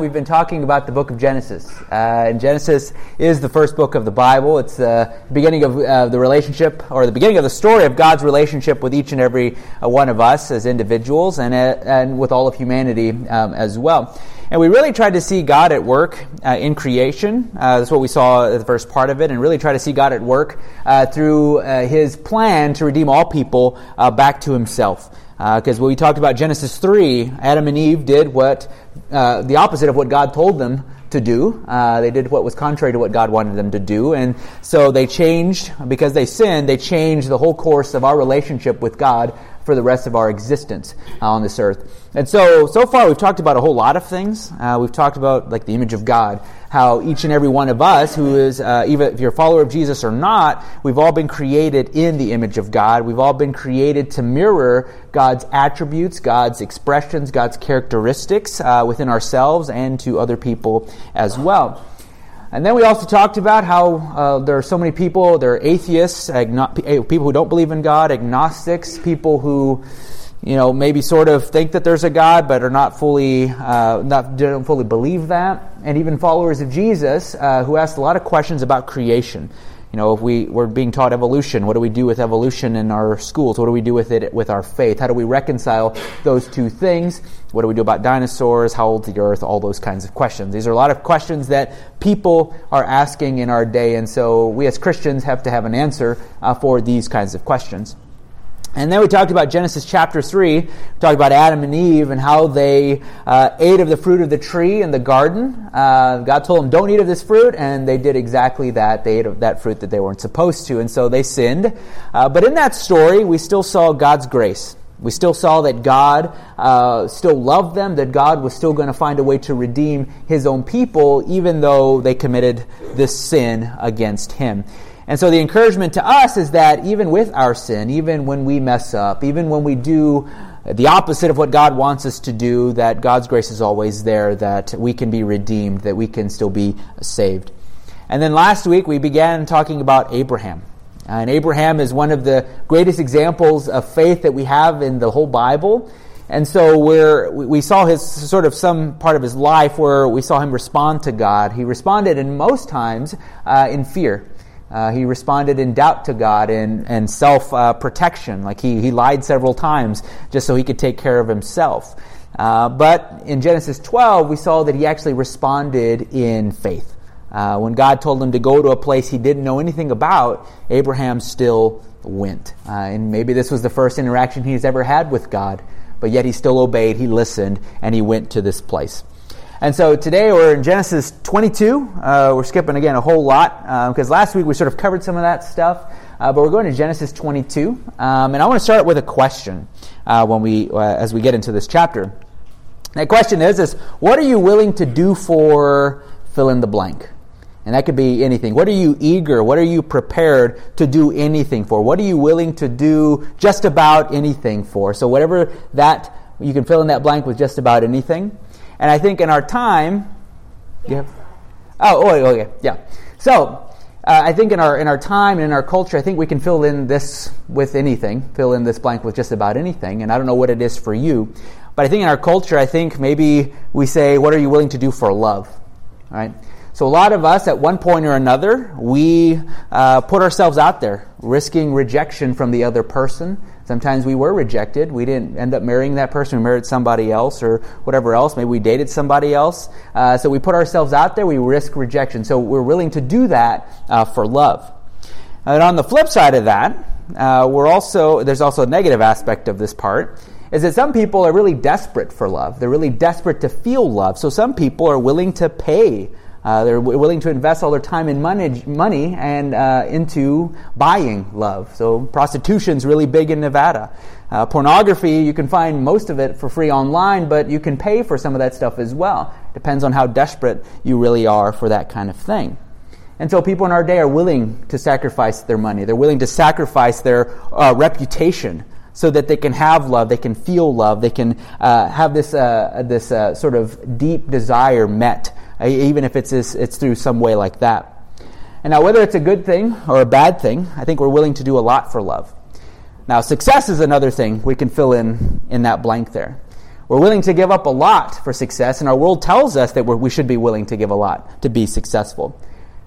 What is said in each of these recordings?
We've been talking about the book of Genesis. Uh, and Genesis is the first book of the Bible. It's the beginning of uh, the relationship, or the beginning of the story of God's relationship with each and every uh, one of us as individuals and, uh, and with all of humanity um, as well. And we really tried to see God at work uh, in creation. Uh, that's what we saw the first part of it, and really try to see God at work through his plan to redeem all people back to himself. Because when we talked about Genesis 3, Adam and Eve did what uh, the opposite of what God told them to do. Uh, they did what was contrary to what God wanted them to do. And so they changed, because they sinned, they changed the whole course of our relationship with God for the rest of our existence uh, on this earth. And so, so far we've talked about a whole lot of things. Uh, we've talked about like the image of God, how each and every one of us, who is, uh, even if you're a follower of Jesus or not, we've all been created in the image of God. We've all been created to mirror God's attributes, God's expressions, God's characteristics uh, within ourselves and to other people as well. And then we also talked about how uh, there are so many people, there are atheists, agno- eh, people who don't believe in God, agnostics, people who, you know, maybe sort of think that there's a God, but are not fully, uh, not don't fully believe that, and even followers of Jesus uh, who asked a lot of questions about creation. You know, if we, we're being taught evolution, what do we do with evolution in our schools? What do we do with it with our faith? How do we reconcile those two things? What do we do about dinosaurs? How old's the earth? All those kinds of questions. These are a lot of questions that people are asking in our day, and so we as Christians have to have an answer uh, for these kinds of questions. And then we talked about Genesis chapter 3. We talked about Adam and Eve and how they uh, ate of the fruit of the tree in the garden. Uh, God told them, don't eat of this fruit, and they did exactly that. They ate of that fruit that they weren't supposed to, and so they sinned. Uh, but in that story, we still saw God's grace. We still saw that God uh, still loved them, that God was still going to find a way to redeem his own people, even though they committed this sin against him. And so the encouragement to us is that even with our sin, even when we mess up, even when we do the opposite of what God wants us to do, that God's grace is always there, that we can be redeemed, that we can still be saved. And then last week we began talking about Abraham. And Abraham is one of the greatest examples of faith that we have in the whole Bible. And so we're, we saw his sort of some part of his life where we saw him respond to God. He responded in most times uh, in fear. Uh, he responded in doubt to God and, and self uh, protection. Like he, he lied several times just so he could take care of himself. Uh, but in Genesis 12, we saw that he actually responded in faith. Uh, when God told him to go to a place he didn't know anything about, Abraham still went. Uh, and maybe this was the first interaction he's ever had with God, but yet he still obeyed, he listened, and he went to this place. And so today we're in Genesis 22. Uh, we're skipping again a whole lot because uh, last week we sort of covered some of that stuff. Uh, but we're going to Genesis 22, um, and I want to start with a question uh, when we uh, as we get into this chapter. That question is: Is what are you willing to do for fill in the blank? And that could be anything. What are you eager? What are you prepared to do anything for? What are you willing to do just about anything for? So whatever that you can fill in that blank with just about anything. And I think in our time, have, oh, oh, okay, yeah. So uh, I think in our in our time and in our culture, I think we can fill in this with anything, fill in this blank with just about anything. And I don't know what it is for you, but I think in our culture, I think maybe we say, "What are you willing to do for love?" All right. So a lot of us, at one point or another, we uh, put ourselves out there, risking rejection from the other person, Sometimes we were rejected. We didn't end up marrying that person. We married somebody else or whatever else. Maybe we dated somebody else. Uh, so we put ourselves out there. We risk rejection. So we're willing to do that uh, for love. And on the flip side of that, uh, we're also there's also a negative aspect of this part is that some people are really desperate for love. They're really desperate to feel love. So some people are willing to pay uh, they're willing to invest all their time and money, money and uh, into buying love. So prostitution's really big in Nevada. Uh, pornography, you can find most of it for free online, but you can pay for some of that stuff as well. Depends on how desperate you really are for that kind of thing. And so people in our day are willing to sacrifice their money. They're willing to sacrifice their uh, reputation so that they can have love, they can feel love, they can uh, have this, uh, this sort of deep desire met even if it's, it's through some way like that. And now, whether it's a good thing or a bad thing, I think we're willing to do a lot for love. Now, success is another thing we can fill in in that blank there. We're willing to give up a lot for success, and our world tells us that we should be willing to give a lot to be successful.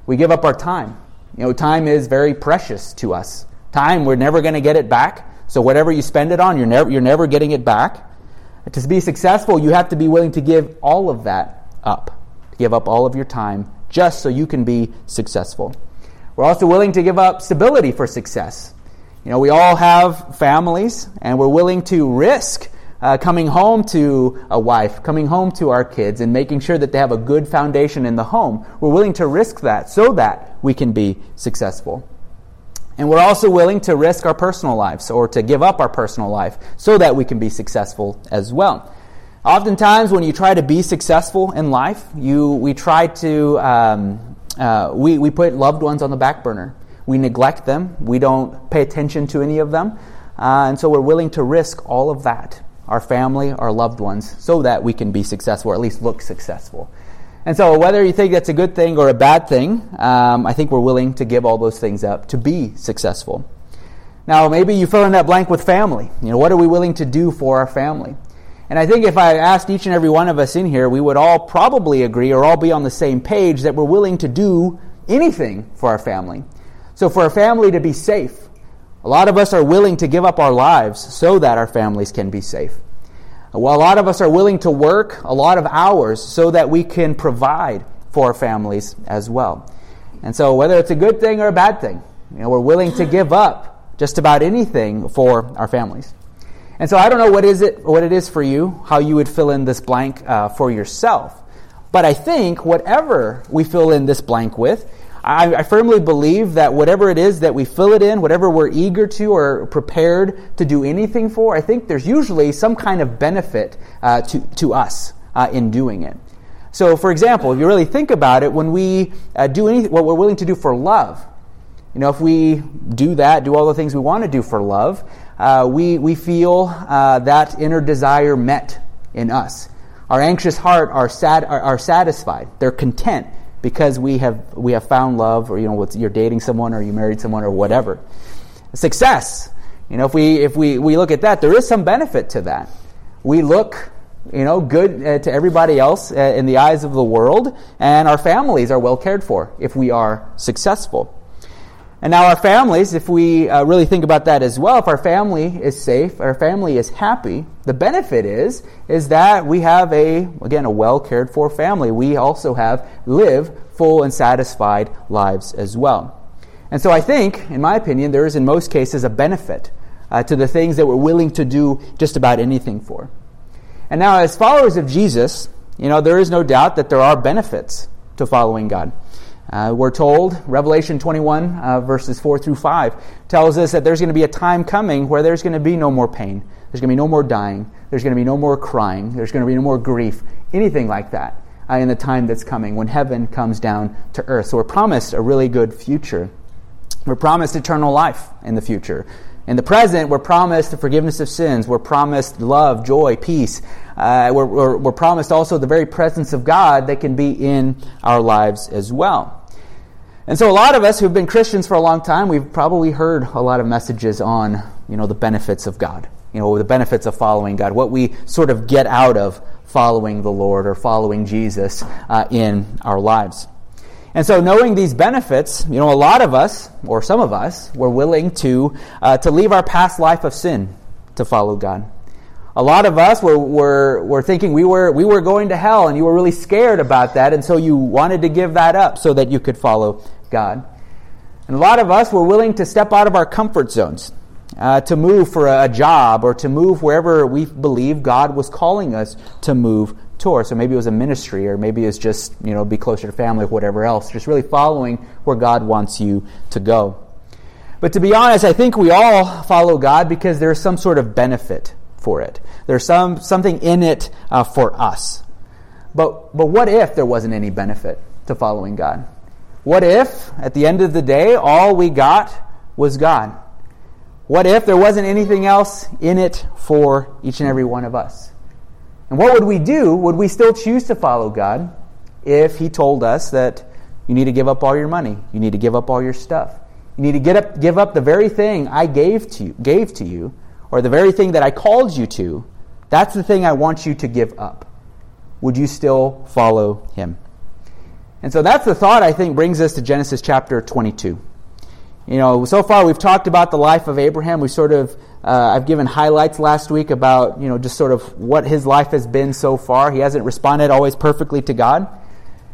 We give up our time. You know, time is very precious to us. Time, we're never going to get it back. So whatever you spend it on, you're never, you're never getting it back. To be successful, you have to be willing to give all of that up, to give up all of your time just so you can be successful. We're also willing to give up stability for success. You know, we all have families, and we're willing to risk uh, coming home to a wife, coming home to our kids, and making sure that they have a good foundation in the home. We're willing to risk that so that we can be successful. And we're also willing to risk our personal lives or to give up our personal life so that we can be successful as well. Oftentimes, when you try to be successful in life, you, we try to, um, uh, we, we put loved ones on the back burner. We neglect them. We don't pay attention to any of them. Uh, and so we're willing to risk all of that, our family, our loved ones, so that we can be successful, or at least look successful. And so, whether you think that's a good thing or a bad thing, um, I think we're willing to give all those things up to be successful. Now, maybe you fill in that blank with family. You know, what are we willing to do for our family? And I think if I asked each and every one of us in here, we would all probably agree or all be on the same page that we're willing to do anything for our family. So, for our family to be safe, a lot of us are willing to give up our lives so that our families can be safe. Well, a lot of us are willing to work a lot of hours so that we can provide for our families as well. And so, whether it's a good thing or a bad thing, you know, we're willing to give up just about anything for our families. And so, I don't know what is it, what it is for you, how you would fill in this blank uh, for yourself. But I think whatever we fill in this blank with, I, I, firmly believe that whatever it is that we fill it in, whatever we're eager to or prepared to do anything for, I think there's usually some kind of benefit uh, to, to us uh, in doing it. So, for example, if you really think about it, when we uh, do anything, what we're willing to do for love, you know, if we do that, do all the things we want to do for love, uh, we, we feel uh, that inner desire met in us. Our anxious heart are, sad, are, are satisfied. They're content because we have we have found love or you know you're dating someone or you married someone or whatever success you know if we if we, we look at that there is some benefit to that we look you know good uh, to everybody else uh, in the eyes of the world and our families are well cared for if we are successful and now our families, if we uh, really think about that as well, if our family is safe, our family is happy, the benefit is is that we have a again a well cared for family. We also have live full and satisfied lives as well. And so I think, in my opinion, there is in most cases a benefit uh, to the things that we're willing to do just about anything for. And now, as followers of Jesus, you know there is no doubt that there are benefits to following God. Uh, we're told, Revelation 21, uh, verses 4 through 5, tells us that there's going to be a time coming where there's going to be no more pain. There's going to be no more dying. There's going to be no more crying. There's going to be no more grief, anything like that uh, in the time that's coming when heaven comes down to earth. So we're promised a really good future. We're promised eternal life in the future. In the present, we're promised the forgiveness of sins. We're promised love, joy, peace. Uh, we're, we're, we're promised also the very presence of God that can be in our lives as well. And so a lot of us who've been Christians for a long time, we've probably heard a lot of messages on, you know, the benefits of God, you know, the benefits of following God, what we sort of get out of following the Lord or following Jesus uh, in our lives. And so, knowing these benefits, you know, a lot of us, or some of us, were willing to, uh, to leave our past life of sin to follow God. A lot of us were, were, were thinking we were, we were going to hell, and you were really scared about that, and so you wanted to give that up so that you could follow God. And a lot of us were willing to step out of our comfort zones, uh, to move for a, job, or to move wherever we believe God was calling us to move towards. So maybe it was a ministry, or maybe it's just, you know, be closer to family, or whatever else. Just really following where God wants you to go. But to be honest, I think we all follow God because there's some sort of benefit for it. There's some, something in it uh, for us. But, but what if there wasn't any benefit to following God? What if, at the end of the day, all we got was God? What if there wasn't anything else in it for each and every one of us? And what would we do? Would we still choose to follow God if He told us that you need to give up all your money, you need to give up all your stuff, you need to get up, give up the very thing I gave to you, gave to you or the very thing that I called you to, That's the thing I want you to give up. Would you still follow him? And so that's the thought I think brings us to Genesis chapter 22. You know, so far we've talked about the life of Abraham. We sort of, uh, I've given highlights last week about, you know, just sort of what his life has been so far. He hasn't responded always perfectly to God.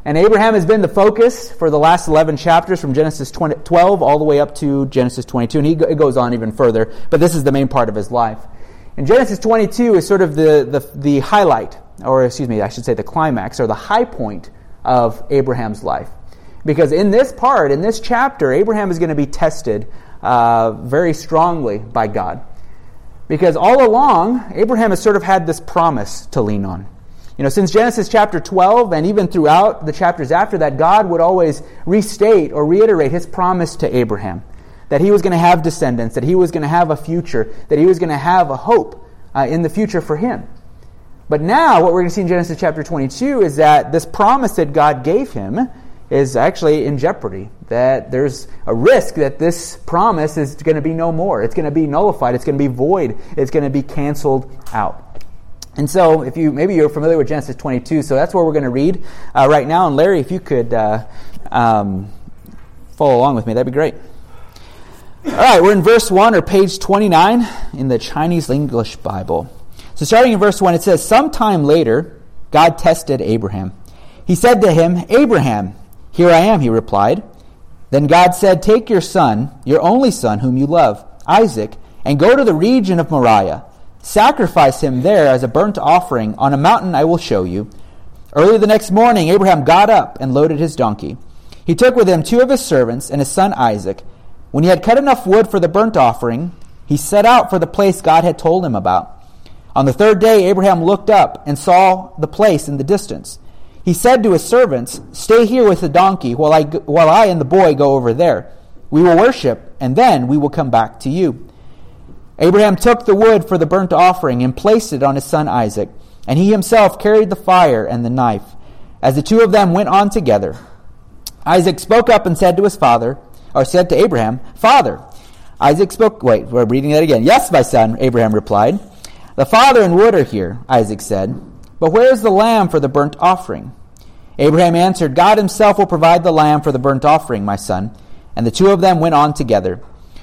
And Abraham has been the focus for the last 11 chapters from Genesis 20, 12 all the way up to Genesis 22. And he, it goes on even further, but this is the main part of his life. And Genesis 22 is sort of the, the, the highlight, or excuse me, I should say the climax, or the high point of Abraham's life. Because in this part, in this chapter, Abraham is going to be tested uh, very strongly by God. Because all along, Abraham has sort of had this promise to lean on. You know, since Genesis chapter 12 and even throughout the chapters after that, God would always restate or reiterate his promise to Abraham that he was going to have descendants, that he was going to have a future, that he was going to have a hope uh, in the future for him. But now, what we're going to see in Genesis chapter 22 is that this promise that God gave him is actually in jeopardy. That there's a risk that this promise is going to be no more. It's going to be nullified. It's going to be void. It's going to be canceled out. And so, if you maybe you're familiar with Genesis 22, so that's where we're going to read uh, right now. And Larry, if you could uh, um, follow along with me, that'd be great. All right, we're in verse 1 or page 29 in the Chinese English Bible. So, starting in verse 1, it says, Sometime later, God tested Abraham. He said to him, Abraham, here I am, he replied. Then God said, Take your son, your only son, whom you love, Isaac, and go to the region of Moriah. Sacrifice him there as a burnt offering on a mountain I will show you. Early the next morning, Abraham got up and loaded his donkey. He took with him two of his servants and his son Isaac. When he had cut enough wood for the burnt offering, he set out for the place God had told him about. On the third day, Abraham looked up and saw the place in the distance. He said to his servants, Stay here with the donkey while I, while I and the boy go over there. We will worship, and then we will come back to you. Abraham took the wood for the burnt offering and placed it on his son Isaac, and he himself carried the fire and the knife. As the two of them went on together, Isaac spoke up and said to his father, or said to Abraham, Father. Isaac spoke, wait, we're reading that again. Yes, my son, Abraham replied. The father and wood are here, Isaac said. But where is the lamb for the burnt offering? Abraham answered, God himself will provide the lamb for the burnt offering, my son. And the two of them went on together.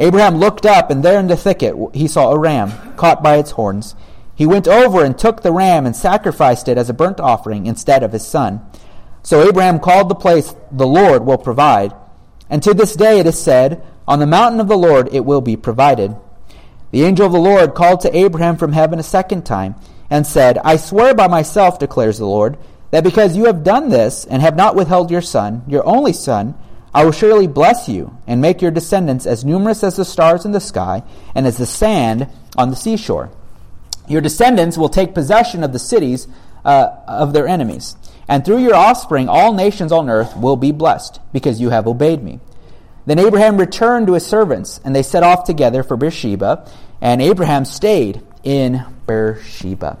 Abraham looked up, and there in the thicket he saw a ram, caught by its horns. He went over and took the ram and sacrificed it as a burnt offering instead of his son. So Abraham called the place, The Lord will provide. And to this day it is said, On the mountain of the Lord it will be provided. The angel of the Lord called to Abraham from heaven a second time and said, I swear by myself, declares the Lord, that because you have done this and have not withheld your son, your only son, I will surely bless you and make your descendants as numerous as the stars in the sky and as the sand on the seashore. Your descendants will take possession of the cities uh, of their enemies, and through your offspring all nations on earth will be blessed, because you have obeyed me. Then Abraham returned to his servants, and they set off together for Beersheba, and Abraham stayed in Beersheba.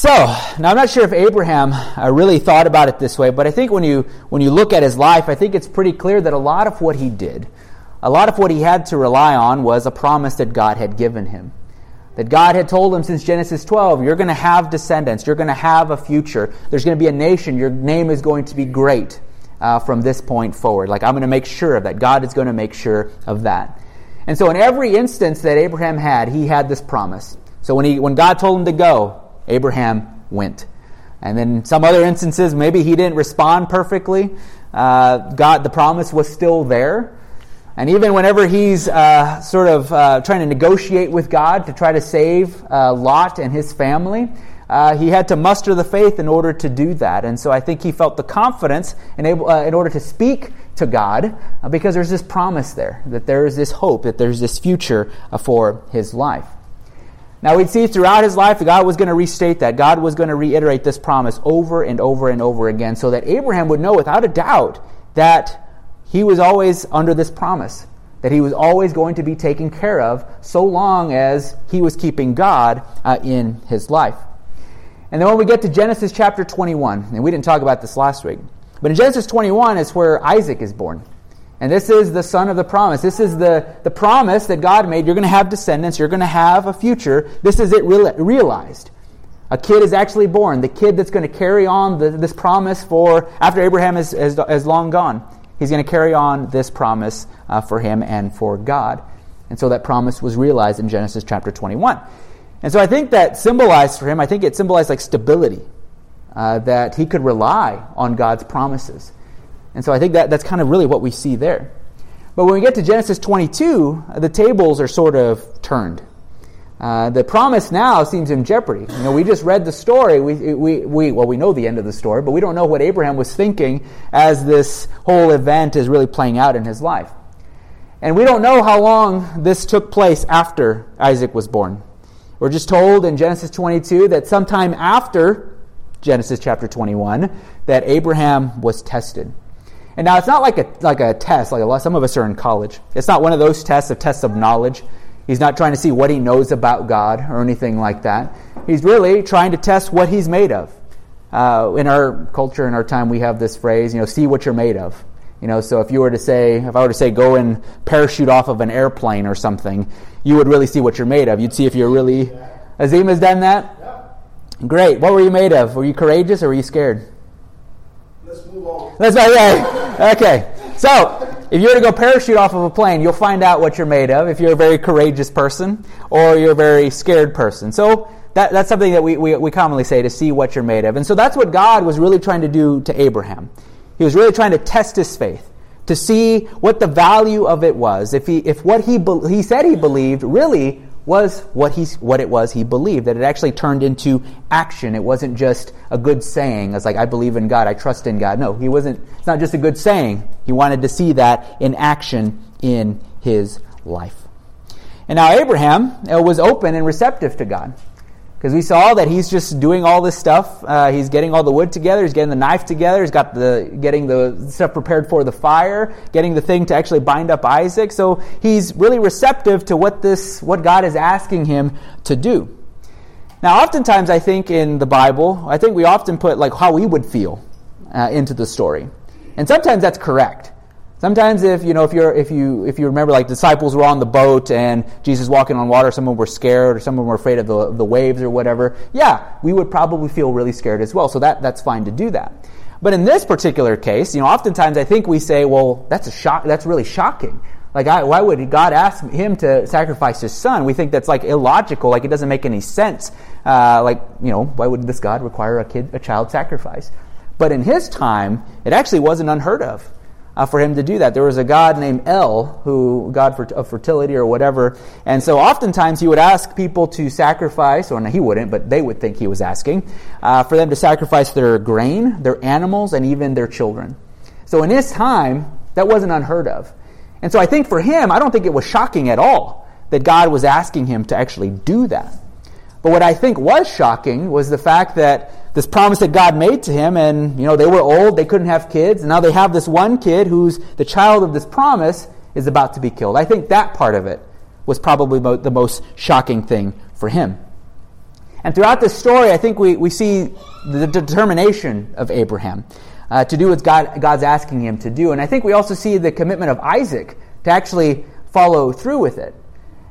So, now I'm not sure if Abraham uh, really thought about it this way, but I think when you, when you look at his life, I think it's pretty clear that a lot of what he did, a lot of what he had to rely on was a promise that God had given him. That God had told him since Genesis 12, you're going to have descendants, you're going to have a future, there's going to be a nation, your name is going to be great uh, from this point forward. Like, I'm going to make sure of that. God is going to make sure of that. And so, in every instance that Abraham had, he had this promise. So, when, he, when God told him to go, Abraham went. And then some other instances, maybe he didn't respond perfectly. Uh, God, the promise was still there. And even whenever he's uh, sort of uh, trying to negotiate with God to try to save uh, Lot and his family, uh, he had to muster the faith in order to do that. And so I think he felt the confidence in, able, uh, in order to speak to God because there's this promise there, that there is this hope, that there's this future for his life. Now, we'd see throughout his life that God was going to restate that. God was going to reiterate this promise over and over and over again so that Abraham would know without a doubt that he was always under this promise, that he was always going to be taken care of so long as he was keeping God uh, in his life. And then when we get to Genesis chapter 21, and we didn't talk about this last week, but in Genesis 21 is where Isaac is born. And this is the son of the promise. This is the, the promise that God made. You're going to have descendants. You're going to have a future. This is it realized. A kid is actually born. The kid that's going to carry on the, this promise for after Abraham is, is, is, long gone. He's going to carry on this promise uh, for him and for God. And so that promise was realized in Genesis chapter 21. And so I think that symbolized for him, I think it symbolized like stability, uh, that he could rely on God's promises. And so I think that, that's kind of really what we see there. But when we get to Genesis 22, the tables are sort of turned. Uh, the promise now seems in jeopardy. You know, we just read the story. We, we, we, well, we know the end of the story, but we don't know what Abraham was thinking as this whole event is really playing out in his life. And we don't know how long this took place after Isaac was born. We're just told in Genesis 22 that sometime after Genesis chapter 21 that Abraham was tested. And now it's not like a, like a test, like a lot, some of us are in college. It's not one of those tests of tests of knowledge. He's not trying to see what he knows about God or anything like that. He's really trying to test what he's made of. Uh, in our culture, in our time, we have this phrase, you know, see what you're made of. You know, so if you were to say, if I were to say, go and parachute off of an airplane or something, you would really see what you're made of. You'd see if you're really. Azim has done that? Great. What were you made of? Were you courageous or were you scared? Let's move on. Right. Yeah. Okay. So, if you were to go parachute off of a plane, you'll find out what you're made of. If you're a very courageous person or you're a very scared person. So that, that's something that we, we, we commonly say to see what you're made of. And so that's what God was really trying to do to Abraham. He was really trying to test his faith to see what the value of it was. If he if what he be, he said he believed really was what, he, what it was he believed, that it actually turned into action. It wasn't just a good saying. It's like, I believe in God, I trust in God. No, he wasn't, it's not just a good saying. He wanted to see that in action in his life. And now Abraham uh, was open and receptive to God. Because we saw that he's just doing all this stuff. Uh, he's getting all the wood together. He's getting the knife together. He's got the getting the stuff prepared for the fire. Getting the thing to actually bind up Isaac. So he's really receptive to what this what God is asking him to do. Now, oftentimes I think in the Bible, I think we often put like how we would feel uh, into the story, and sometimes that's correct. Sometimes if you know if you're if you if you remember like disciples were on the boat and Jesus walking on water, some of them were scared or some of them were afraid of the, the waves or whatever. Yeah, we would probably feel really scared as well. So that that's fine to do that. But in this particular case, you know, oftentimes I think we say, well, that's a shock. That's really shocking. Like, I, why would God ask him to sacrifice his son? We think that's like illogical. Like, it doesn't make any sense. Uh, like, you know, why would this God require a kid, a child sacrifice? But in his time, it actually wasn't unheard of uh, for him to do that. There was a god named El, who god for, of fertility or whatever, and so oftentimes he would ask people to sacrifice, or no, he wouldn't, but they would think he was asking uh, for them to sacrifice their grain, their animals, and even their children. So in his time, that wasn't unheard of, and so I think for him, I don't think it was shocking at all that God was asking him to actually do that. But what I think was shocking was the fact that this promise that God made to him, and you know they were old, they couldn't have kids, and now they have this one kid who's the child of this promise is about to be killed. I think that part of it was probably the most shocking thing for him. And throughout this story, I think we, we see the determination of Abraham uh, to do what God, God's asking him to do. And I think we also see the commitment of Isaac to actually follow through with it.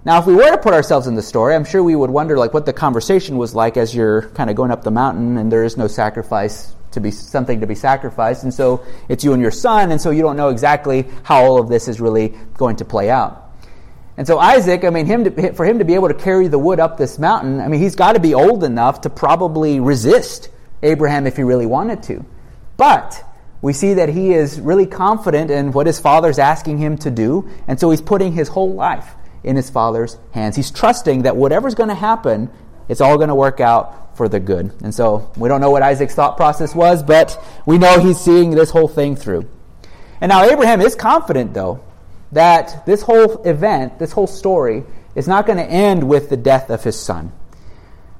Now, if we were to put ourselves in the story, I'm sure we would wonder like what the conversation was like as you're kind of going up the mountain and there is no sacrifice to be something to be sacrificed, and so it's you and your son, and so you don't know exactly how all of this is really going to play out. And so Isaac, I mean, him to, for him to be able to carry the wood up this mountain, I mean, he's got to be old enough to probably resist Abraham if he really wanted to. But we see that he is really confident in what his father's asking him to do, and so he's putting his whole life in his Father's hands. He's trusting that whatever's going to happen, it's all going to work out for the good. And so we don't know what Isaac's thought process was, but we know he's seeing this whole thing through. And now Abraham is confident, though, that this whole event, this whole story, is not going to end with the death of his son.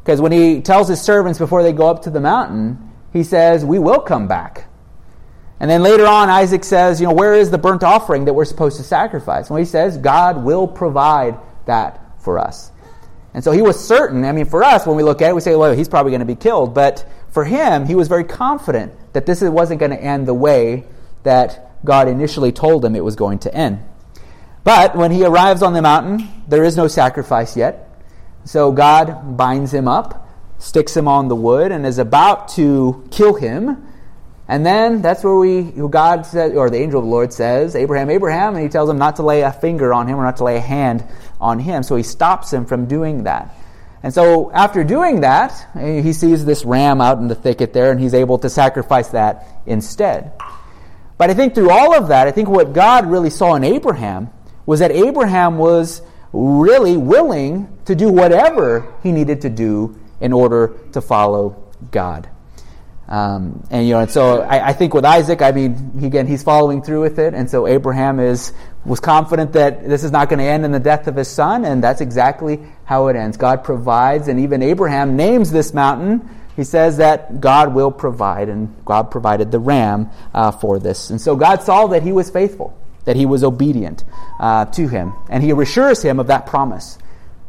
Because when he tells his servants before they go up to the mountain, he says, We will come back. And then later on, Isaac says, You know, where is the burnt offering that we're supposed to sacrifice? Well, he says, God will provide that for us. And so he was certain. I mean, for us, when we look at it, we say, Well, he's probably going to be killed. But for him, he was very confident that this wasn't going to end the way that God initially told him it was going to end. But when he arrives on the mountain, there is no sacrifice yet. So God binds him up, sticks him on the wood, and is about to kill him. And then that's where we, God says, or the angel of the Lord says, Abraham, Abraham, and he tells him not to lay a finger on him or not to lay a hand on him. So he stops him from doing that. And so after doing that, he sees this ram out in the thicket there, and he's able to sacrifice that instead. But I think through all of that, I think what God really saw in Abraham was that Abraham was really willing to do whatever he needed to do in order to follow God. Um, and you know, and so I, I, think with Isaac, I mean, he, again, he's following through with it, and so Abraham is was confident that this is not going to end in the death of his son, and that's exactly how it ends. God provides, and even Abraham names this mountain. He says that God will provide, and God provided the ram uh, for this, and so God saw that he was faithful that he was obedient uh, to him. And he reassures him of that promise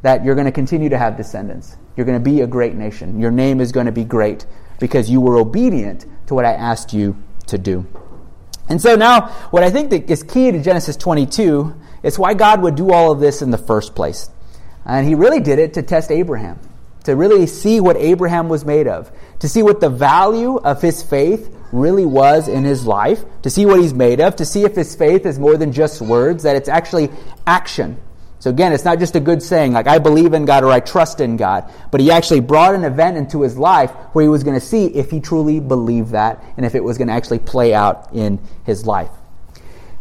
that you're going to continue to have descendants. You're going to be a great nation. Your name is going to be great because you were obedient to what I asked you to do. And so now, what I think that is key to Genesis 22 is why God would do all of this in the first place. And he really did it to test Abraham, to really see what Abraham was made of, to see what the value of his faith really was in his life, to see what he's made of, to see if his faith is more than just words, that it's actually action. So again, it's not just a good saying like I believe in God or I trust in God, but he actually brought an event into his life where he was going to see if he truly believed that and if it was going to actually play out in his life.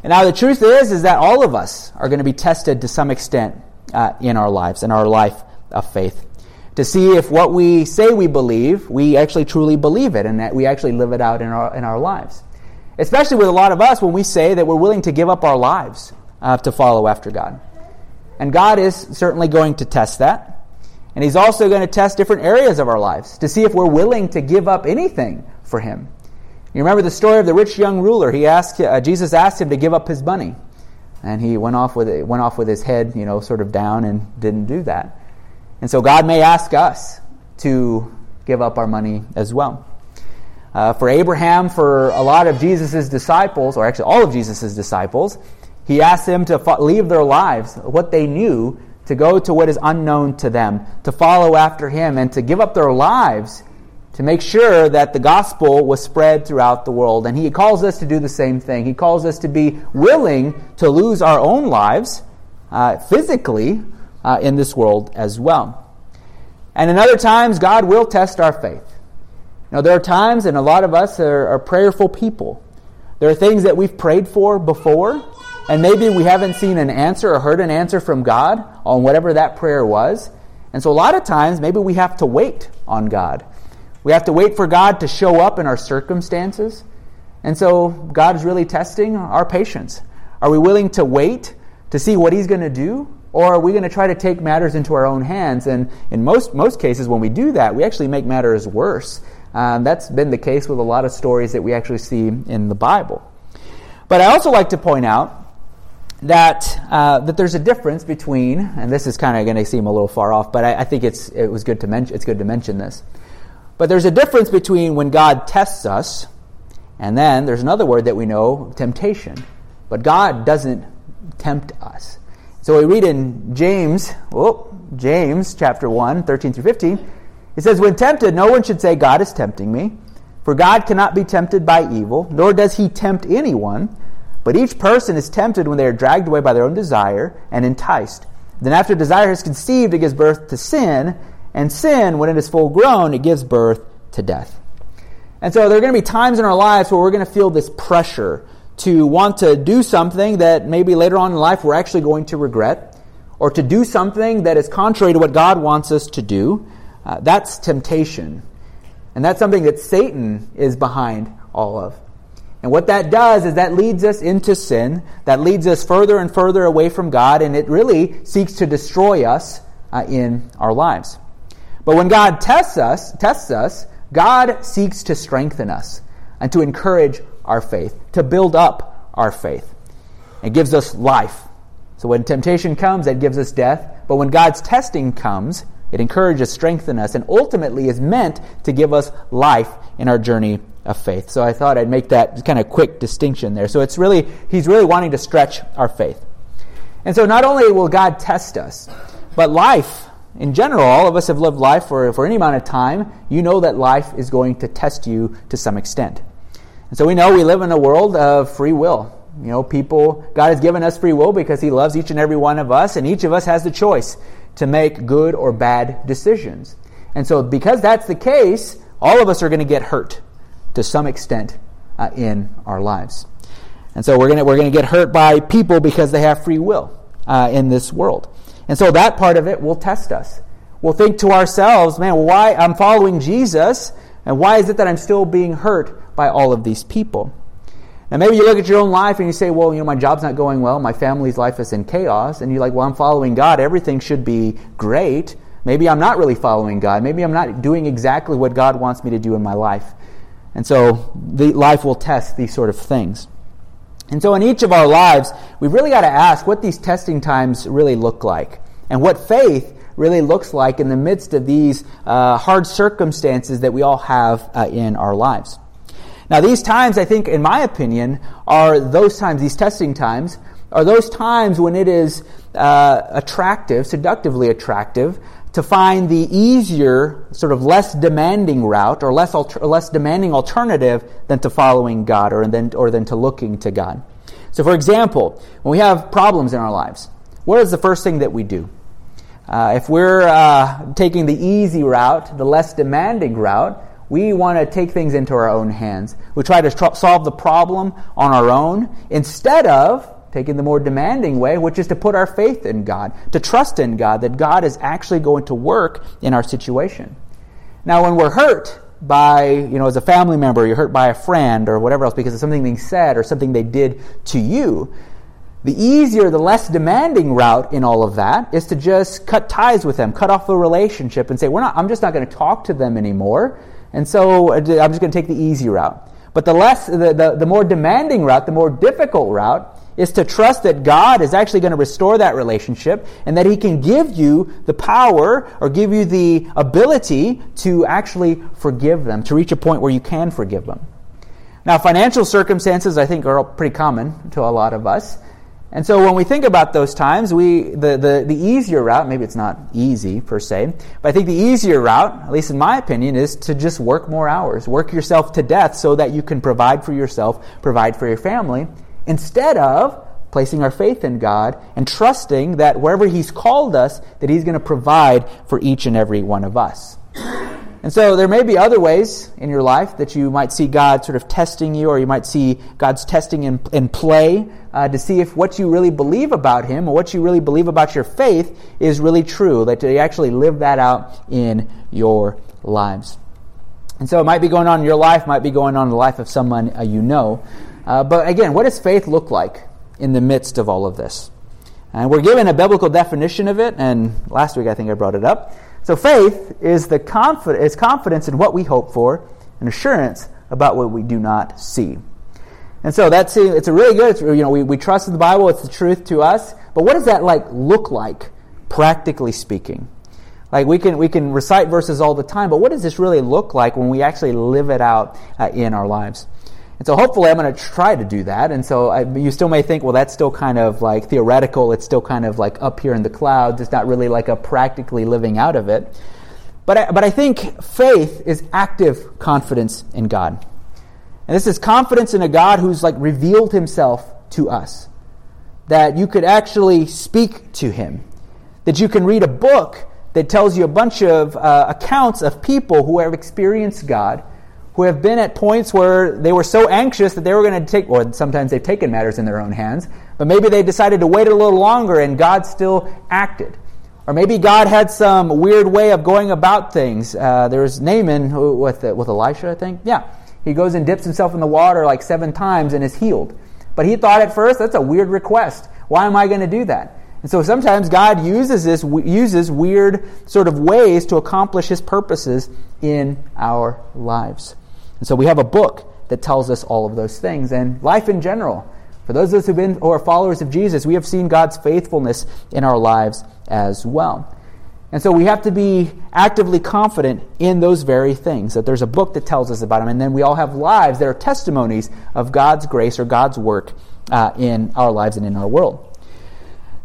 And now the truth is is that all of us are going to be tested to some extent uh, in our lives, in our life of faith to see if what we say we believe, we actually truly believe it and that we actually live it out in our, in our lives. Especially with a lot of us when we say that we're willing to give up our lives uh, to follow after God. And God is certainly going to test that. And He's also going to test different areas of our lives to see if we're willing to give up anything for Him. You remember the story of the rich young ruler. He asked, uh, Jesus asked him to give up his money. And he went off with it, went off with his head, you know, sort of down and didn't do that. And so God may ask us to give up our money as well. Uh, for Abraham, for a lot of Jesus' disciples, or actually all of Jesus' disciples, he asked them to fo- leave their lives, what they knew, to go to what is unknown to them, to follow after him, and to give up their lives to make sure that the gospel was spread throughout the world. And he calls us to do the same thing. He calls us to be willing to lose our own lives uh, physically uh, in this world as well. And in other times, God will test our faith. Now, there are times, and a lot of us are, are prayerful people. There are things that we've prayed for before, and maybe we haven't seen an answer or heard an answer from God on whatever that prayer was. And so, a lot of times, maybe we have to wait on God. We have to wait for God to show up in our circumstances. And so, God is really testing our patience. Are we willing to wait to see what He's going to do? Or are we going to try to take matters into our own hands? And in most, most cases, when we do that, we actually make matters worse. Um, that's been the case with a lot of stories that we actually see in the Bible. But I also like to point out that, uh, that there's a difference between, and this is kind of going to seem a little far off, but I, I think it's, it was good to mention, it's good to mention this. But there's a difference between when God tests us, and then there's another word that we know, temptation. But God doesn't tempt us. So we read in James, oh, James chapter 1, 13 through 15, it says, When tempted, no one should say, God is tempting me. For God cannot be tempted by evil, nor does he tempt anyone. But each person is tempted when they are dragged away by their own desire and enticed. Then after desire has conceived, it gives birth to sin. And sin, when it is full grown, it gives birth to death. And so there are going to be times in our lives where we're going to feel this pressure to want to do something that maybe later on in life we're actually going to regret, or to do something that is contrary to what God wants us to do, uh, that's temptation. And that's something that Satan is behind all of. And what that does is that leads us into sin, that leads us further and further away from God, and it really seeks to destroy us uh, in our lives. But when God tests us, tests us, God seeks to strengthen us and to encourage our faith, to build up our faith. It gives us life. So when temptation comes, that gives us death. But when God's testing comes, it encourages, strengthens us, and ultimately is meant to give us life in our journey of faith. So I thought I'd make that kind of quick distinction there. So it's really, he's really wanting to stretch our faith. And so not only will God test us, but life in general, all of us have lived life for, for any amount of time. You know that life is going to test you to some extent. And so we know we live in a world of free will. You know, people, God has given us free will because He loves each and every one of us, and each of us has the choice to make good or bad decisions. And so, because that's the case, all of us are going to get hurt to some extent uh, in our lives. And so, we're going we're gonna get hurt by people because they have free will uh, in this world. And so, that part of it will test us. We'll think to ourselves, man, why I'm following Jesus, and why is it that I'm still being hurt by all of these people? Now, maybe you look at your own life and you say, well, you know, my job's not going well, my family's life is in chaos, and you're like, well, I'm following God, everything should be great. Maybe I'm not really following God. Maybe I'm not doing exactly what God wants me to do in my life. And so, the life will test these sort of things. And so, in each of our lives, we've really got to ask what these testing times really look like, and what faith really looks like in the midst of these uh, hard circumstances that we all have uh, in our lives. Now, these times, I think, in my opinion, are those times, these testing times, are those times when it is uh, attractive, seductively attractive, to find the easier, sort of less demanding route or less, alter- less demanding alternative than to following God or than, or than to looking to God. So, for example, when we have problems in our lives, what is the first thing that we do? Uh, if we're uh, taking the easy route, the less demanding route, we want to take things into our own hands. We try to tr- solve the problem on our own instead of taking the more demanding way, which is to put our faith in God, to trust in God that God is actually going to work in our situation. Now, when we're hurt by, you know, as a family member, you're hurt by a friend or whatever else because of something being said or something they did to you, the easier, the less demanding route in all of that is to just cut ties with them, cut off the relationship, and say, "We're not. I'm just not going to talk to them anymore." And so uh, I'm just going to take the easy route. But the less, the, the, the more demanding route, the more difficult route, is to trust that God is actually going to restore that relationship and that He can give you the power or give you the ability to actually forgive them, to reach a point where you can forgive them. Now, financial circumstances, I think, are pretty common to a lot of us. And so when we think about those times, we the, the, the easier route, maybe it's not easy per se, but I think the easier route, at least in my opinion, is to just work more hours. Work yourself to death so that you can provide for yourself, provide for your family, instead of placing our faith in God and trusting that wherever He's called us, that He's going to provide for each and every one of us. And so there may be other ways in your life that you might see God sort of testing you, or you might see God's testing in, in play uh, to see if what you really believe about Him or what you really believe about your faith is really true, that you actually live that out in your lives. And so it might be going on in your life, might be going on in the life of someone uh, you know. Uh, but again, what does faith look like in the midst of all of this? And we're given a biblical definition of it, and last week I think I brought it up. So faith is the confidence, is confidence in what we hope for, and assurance about what we do not see. And so that's it's a really good. you know, we, we trust in the Bible; it's the truth to us. But what does that like look like, practically speaking? Like we can we can recite verses all the time, but what does this really look like when we actually live it out uh, in our lives? And so hopefully I'm going to try to do that. And so I, you still may think, well, that's still kind of like theoretical. It's still kind of like up here in the clouds. It's not really like a practically living out of it. But I, but I think faith is active confidence in God. And this is confidence in a God who's like revealed himself to us. That you could actually speak to him. That you can read a book that tells you a bunch of uh, accounts of people who have experienced God who have been at points where they were so anxious that they were going to take, or sometimes they've taken matters in their own hands, but maybe they decided to wait a little longer and God still acted. Or maybe God had some weird way of going about things. Uh, there's Naaman with, with Elisha, I think. Yeah. He goes and dips himself in the water like seven times and is healed. But he thought at first, that's a weird request. Why am I going to do that? And so sometimes God uses this uses weird sort of ways to accomplish his purposes in our lives. And so we have a book that tells us all of those things and life in general. For those of us who've been or are followers of Jesus, we have seen God's faithfulness in our lives as well. And so we have to be actively confident in those very things, that there's a book that tells us about them, and then we all have lives that are testimonies of God's grace or God's work uh, in our lives and in our world.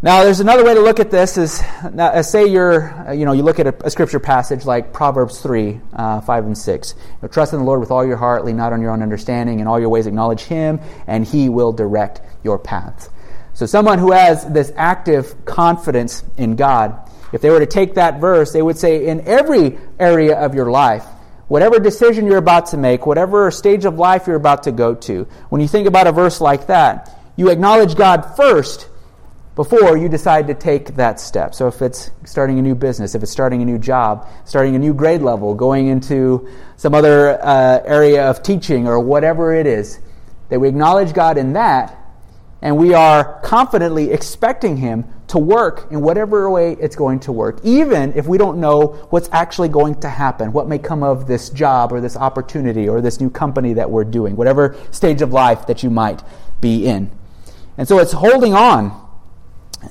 Now, there's another way to look at this is, uh, say you're, uh, you know, you look at a, a, scripture passage like Proverbs 3, uh, 5 and 6. You know, Trust in the Lord with all your heart, lean not on your own understanding, in all your ways acknowledge Him, and He will direct your paths. So someone who has this active confidence in God, if they were to take that verse, they would say in every area of your life, whatever decision you're about to make, whatever stage of life you're about to go to, when you think about a verse like that, you acknowledge God first before you decide to take that step. So if it's starting a new business, if it's starting a new job, starting a new grade level, going into some other uh, area of teaching or whatever it is, that we acknowledge God in that and we are confidently expecting Him to work in whatever way it's going to work, even if we don't know what's actually going to happen, what may come of this job or this opportunity or this new company that we're doing, whatever stage of life that you might be in. And so it's holding on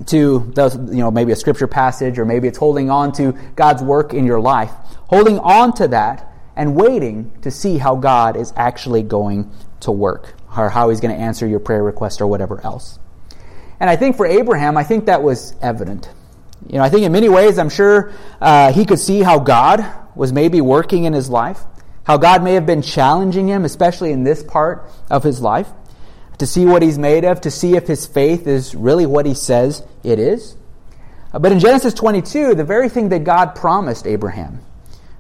to those, you know, maybe a scripture passage or maybe it's holding on to God's work in your life, holding on to that and waiting to see how God is actually going to work or how he's going to answer your prayer request or whatever else. And I think for Abraham, I think that was evident. You know, I think in many ways, I'm sure uh, he could see how God was maybe working in his life, how God may have been challenging him, especially in this part of his life to see what he's made of, to see if his faith is really what he says it is. Uh, but in Genesis 22, the very thing that God promised Abraham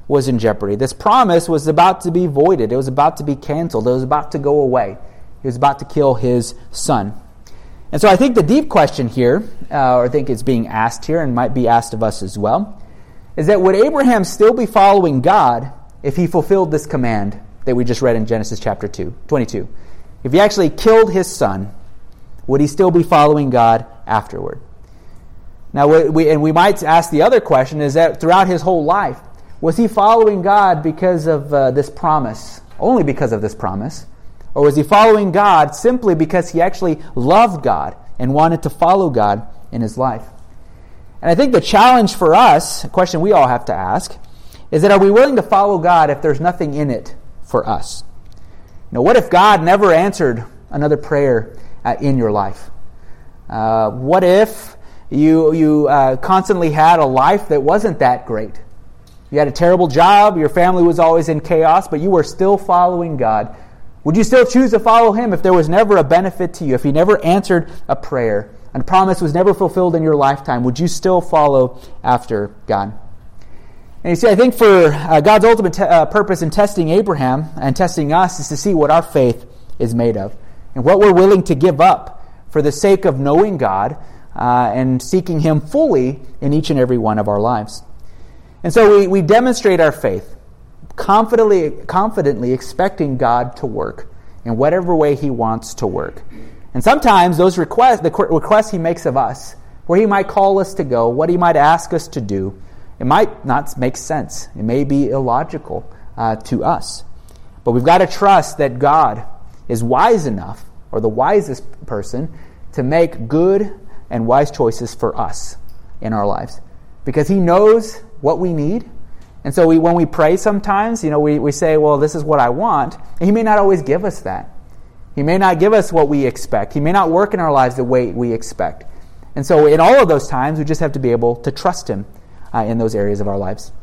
was in jeopardy. This promise was about to be voided, it was about to be canceled, it was about to go away. He was about to kill his son. And so I think the deep question here, uh, or I think it's being asked here and might be asked of us as well, is that would Abraham still be following God if he fulfilled this command that we just read in Genesis chapter 2, 22? If he actually killed his son, would he still be following God afterward? Now, we, and we might ask the other question is that throughout his whole life, was he following God because of uh, this promise, only because of this promise? Or was he following God simply because he actually loved God and wanted to follow God in his life? And I think the challenge for us, a question we all have to ask, is that are we willing to follow God if there's nothing in it for us? Now, what if God never answered another prayer uh, in your life? Uh, what if you, you uh, constantly had a life that wasn't that great? You had a terrible job, your family was always in chaos, but you were still following God. Would you still choose to follow Him if there was never a benefit to you, if He never answered a prayer, and promise was never fulfilled in your lifetime? Would you still follow after God? And you see, I think for uh, God's ultimate te- uh, purpose in testing Abraham and testing us is to see what our faith is made of and what we're willing to give up for the sake of knowing God uh, and seeking Him fully in each and every one of our lives. And so we, we demonstrate our faith, confidently, confidently expecting God to work in whatever way He wants to work. And sometimes those requests, the requests He makes of us, where He might call us to go, what He might ask us to do, it might not make sense. It may be illogical uh, to us. But we've got to trust that God is wise enough, or the wisest person, to make good and wise choices for us in our lives. Because He knows what we need. And so we, when we pray sometimes, you know, we, we say, well, this is what I want. And He may not always give us that. He may not give us what we expect. He may not work in our lives the way we expect. And so in all of those times, we just have to be able to trust Him uh, in those areas of our lives.